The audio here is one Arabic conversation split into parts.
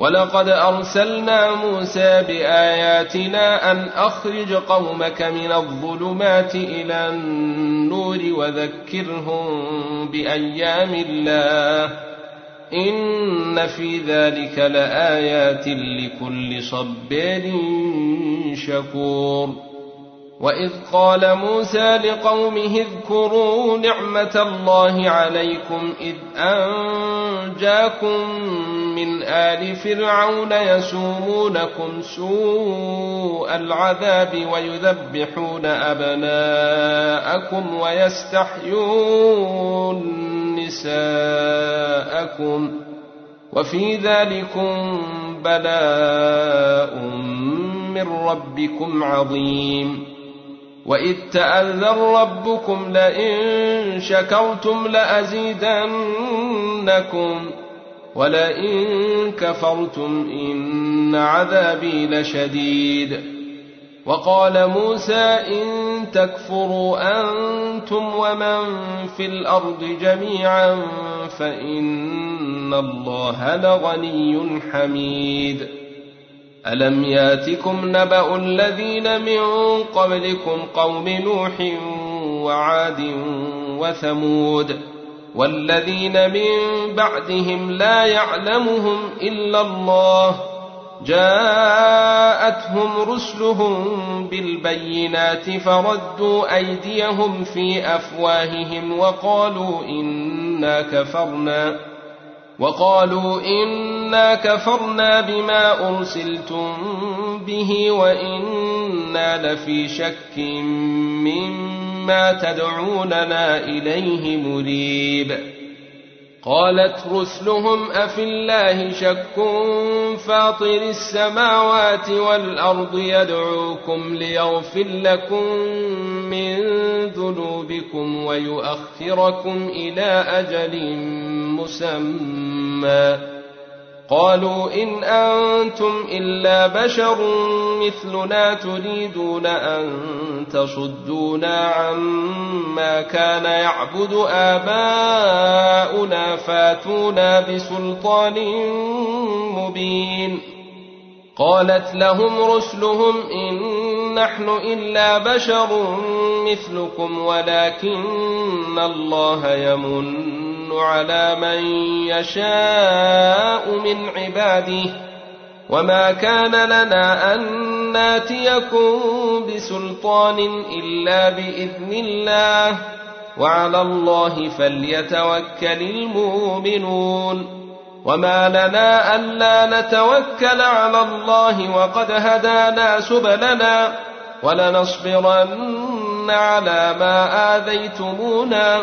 ولقد أرسلنا موسى بآياتنا أن أخرج قومك من الظلمات إلى النور وذكرهم بأيام الله إن في ذلك لآيات لكل صبار شكور وإذ قال موسى لقومه اذكروا نعمة الله عليكم إذ أنجاكم من آل فرعون يسومونكم سوء العذاب ويذبحون أبناءكم ويستحيون نساءكم وفي ذلكم بلاء من ربكم عظيم وإذ تأذن ربكم لئن شكرتم لأزيدنكم ولئن كفرتم إن عذابي لشديد. وقال موسى إن تكفروا أنتم ومن في الأرض جميعا فإن الله لغني حميد. ألم ياتكم نبأ الذين من قبلكم قوم نوح وعاد وثمود؟ والذين من بعدهم لا يعلمهم إلا الله جاءتهم رسلهم بالبينات فردوا أيديهم في أفواههم وقالوا إنا كفرنا وقالوا إنا كفرنا بما أرسلتم به وإنا لفي شك مما تدعوننا إليه مريب. قالت رسلهم أفي الله شك فاطر السماوات والأرض يدعوكم ليغفر لكم من ذنوبكم ويؤخركم إلى أجل مسمى. قالوا إن أنتم إلا بشر مثلنا تريدون أن تصدونا عما كان يعبد آباؤنا فاتونا بسلطان مبين. قالت لهم رسلهم إن نحن إلا بشر مثلكم ولكن الله يمن على من يشاء من عباده. وما كان لنا أن ناتيكم بسلطان إلا بإذن الله. وعلى الله فليتوكل المؤمنون. وما لنا ألا نتوكل على الله وقد هدانا سبلنا. ولنصبرن على ما آذيتمونا.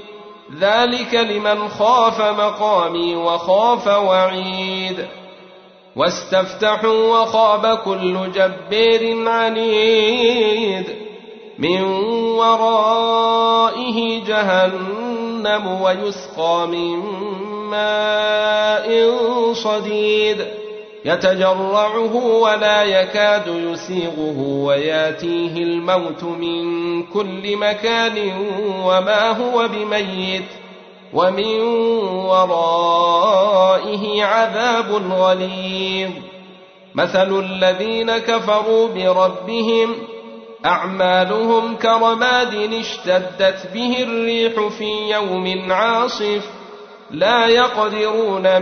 ذلك لمن خاف مقامي وخاف وعيد. واستفتحوا وخاب كل جبير عنيد. من ورائه جهنم ويسقى من ماء صديد. يتجرعه ولا يكاد يسيغه وياتيه الموت من كل مكان وما هو بميت ومن ورائه عذاب غليظ. مثل الذين كفروا بربهم أعمالهم كرماد اشتدت به الريح في يوم عاصف لا يقدرون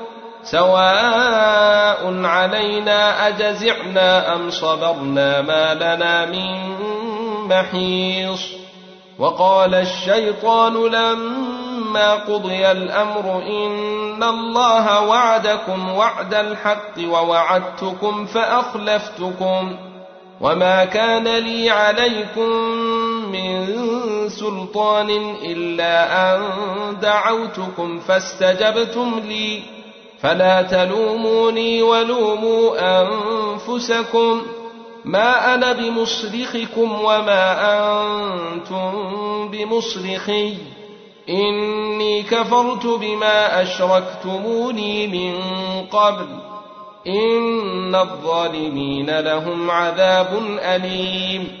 سواء علينا أجزعنا أم صبرنا ما لنا من محيص. وقال الشيطان لما قضي الأمر إن الله وعدكم وعد الحق ووعدتكم فأخلفتكم وما كان لي عليكم من سلطان إلا أن دعوتكم فاستجبتم لي. فلا تلوموني ولوموا أنفسكم ما أنا بمصرخكم وما أنتم بمصرخي إني كفرت بما أشركتموني من قبل إن الظالمين لهم عذاب أليم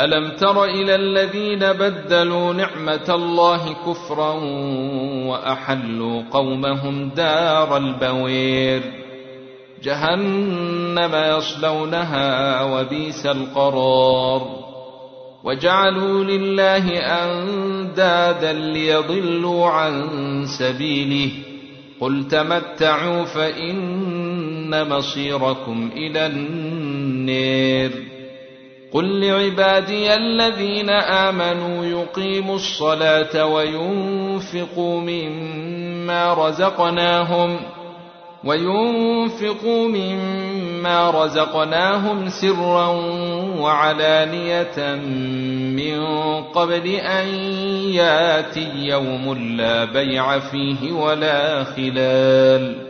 ألم تر إلى الذين بدلوا نعمة الله كفرا وأحلوا قومهم دار البوير؟ جهنم يصلونها وبئس القرار. وجعلوا لله أندادا ليضلوا عن سبيله. قل تمتعوا فإن مصيركم إلى النير. قل لعبادي الذين امنوا يقيموا الصلاه وينفقوا مما رزقناهم وينفقوا مما رزقناهم سرا وعلانية من قبل أن ياتي يوم لا بيع فيه ولا خلال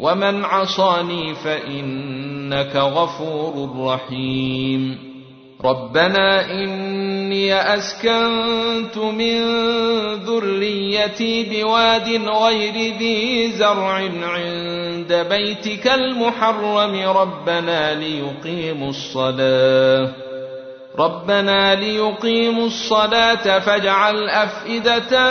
ومن عصاني فانك غفور رحيم ربنا اني اسكنت من ذريتي بواد غير ذي زرع عند بيتك المحرم ربنا ليقيموا الصلاه ربنا ليقيموا الصلاه فاجعل افئده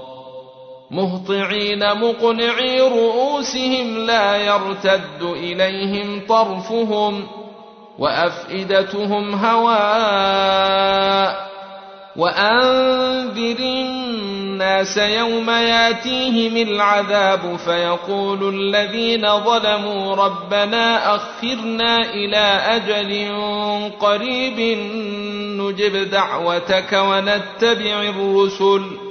مهطعين مقنعي رؤوسهم لا يرتد إليهم طرفهم وأفئدتهم هواء وأنذر الناس يوم ياتيهم العذاب فيقول الذين ظلموا ربنا أخرنا إلى أجل قريب نجب دعوتك ونتبع الرسل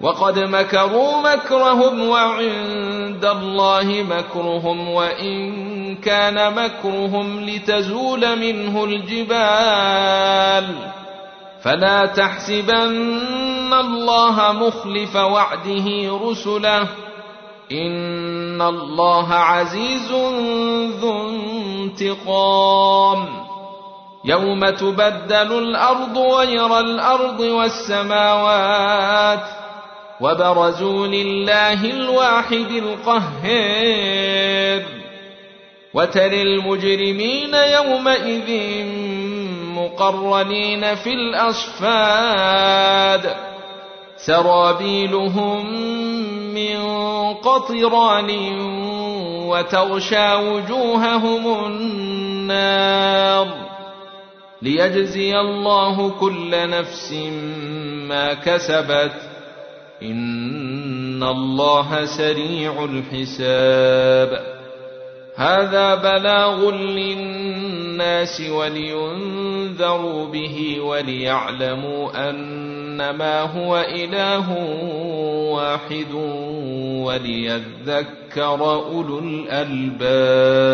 وقد مكروا مكرهم وعند الله مكرهم وإن كان مكرهم لتزول منه الجبال. فلا تحسبن الله مخلف وعده رسله. إن الله عزيز ذو انتقام. يوم تبدل الأرض غير الأرض والسماوات. وبرزوا لله الواحد القهار. وترى المجرمين يومئذ مقرنين في الأصفاد. سرابيلهم من قطران وتغشى وجوههم النار. ليجزي الله كل نفس ما كسبت ان الله سريع الحساب هذا بلاغ للناس ولينذروا به وليعلموا انما هو اله واحد وليذكر اولو الالباب